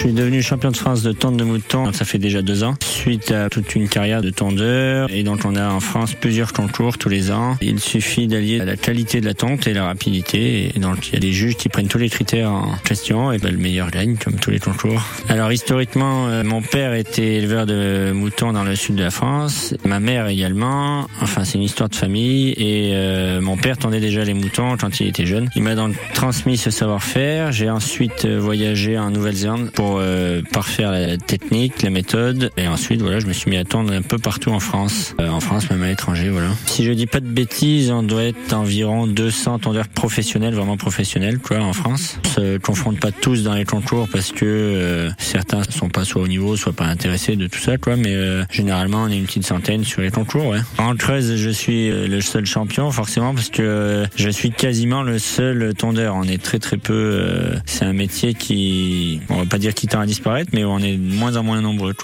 suis devenu champion de France de tente de mouton, ça fait déjà deux ans, suite à toute une carrière de tondeur. Et donc on a en France plusieurs concours tous les ans. Il suffit d'allier la qualité de la tonte et la rapidité. Et donc il y a des juges qui prennent tous les critères en question et ben, le meilleur gagne comme tous les concours. Alors historiquement, euh, mon père était éleveur de moutons dans le sud de la France, ma mère également. Enfin c'est une histoire de famille et euh, mon père tendait déjà les moutons quand il était jeune. Il m'a donc transmis ce savoir-faire. J'ai ensuite euh, voyagé en Nouvelle-Zélande pour euh, parfaire la technique, la méthode. Et ensuite, voilà, je me suis mis à tondre un peu partout en France. Euh, en France, même à l'étranger, voilà. Si je dis pas de bêtises, on doit être environ 200 tondeurs professionnels, vraiment professionnels, quoi, en France. On se confronte pas tous dans les concours parce que euh, certains sont pas soit au niveau, soit pas intéressés de tout ça, quoi. Mais euh, généralement, on est une petite centaine sur les concours. En 13, je suis euh, le seul champion, forcément, parce que je suis quasiment le seul tondeur. On est très très peu. c'est un métier qui, on va pas dire qui tend à disparaître, mais on est de moins en moins nombreux.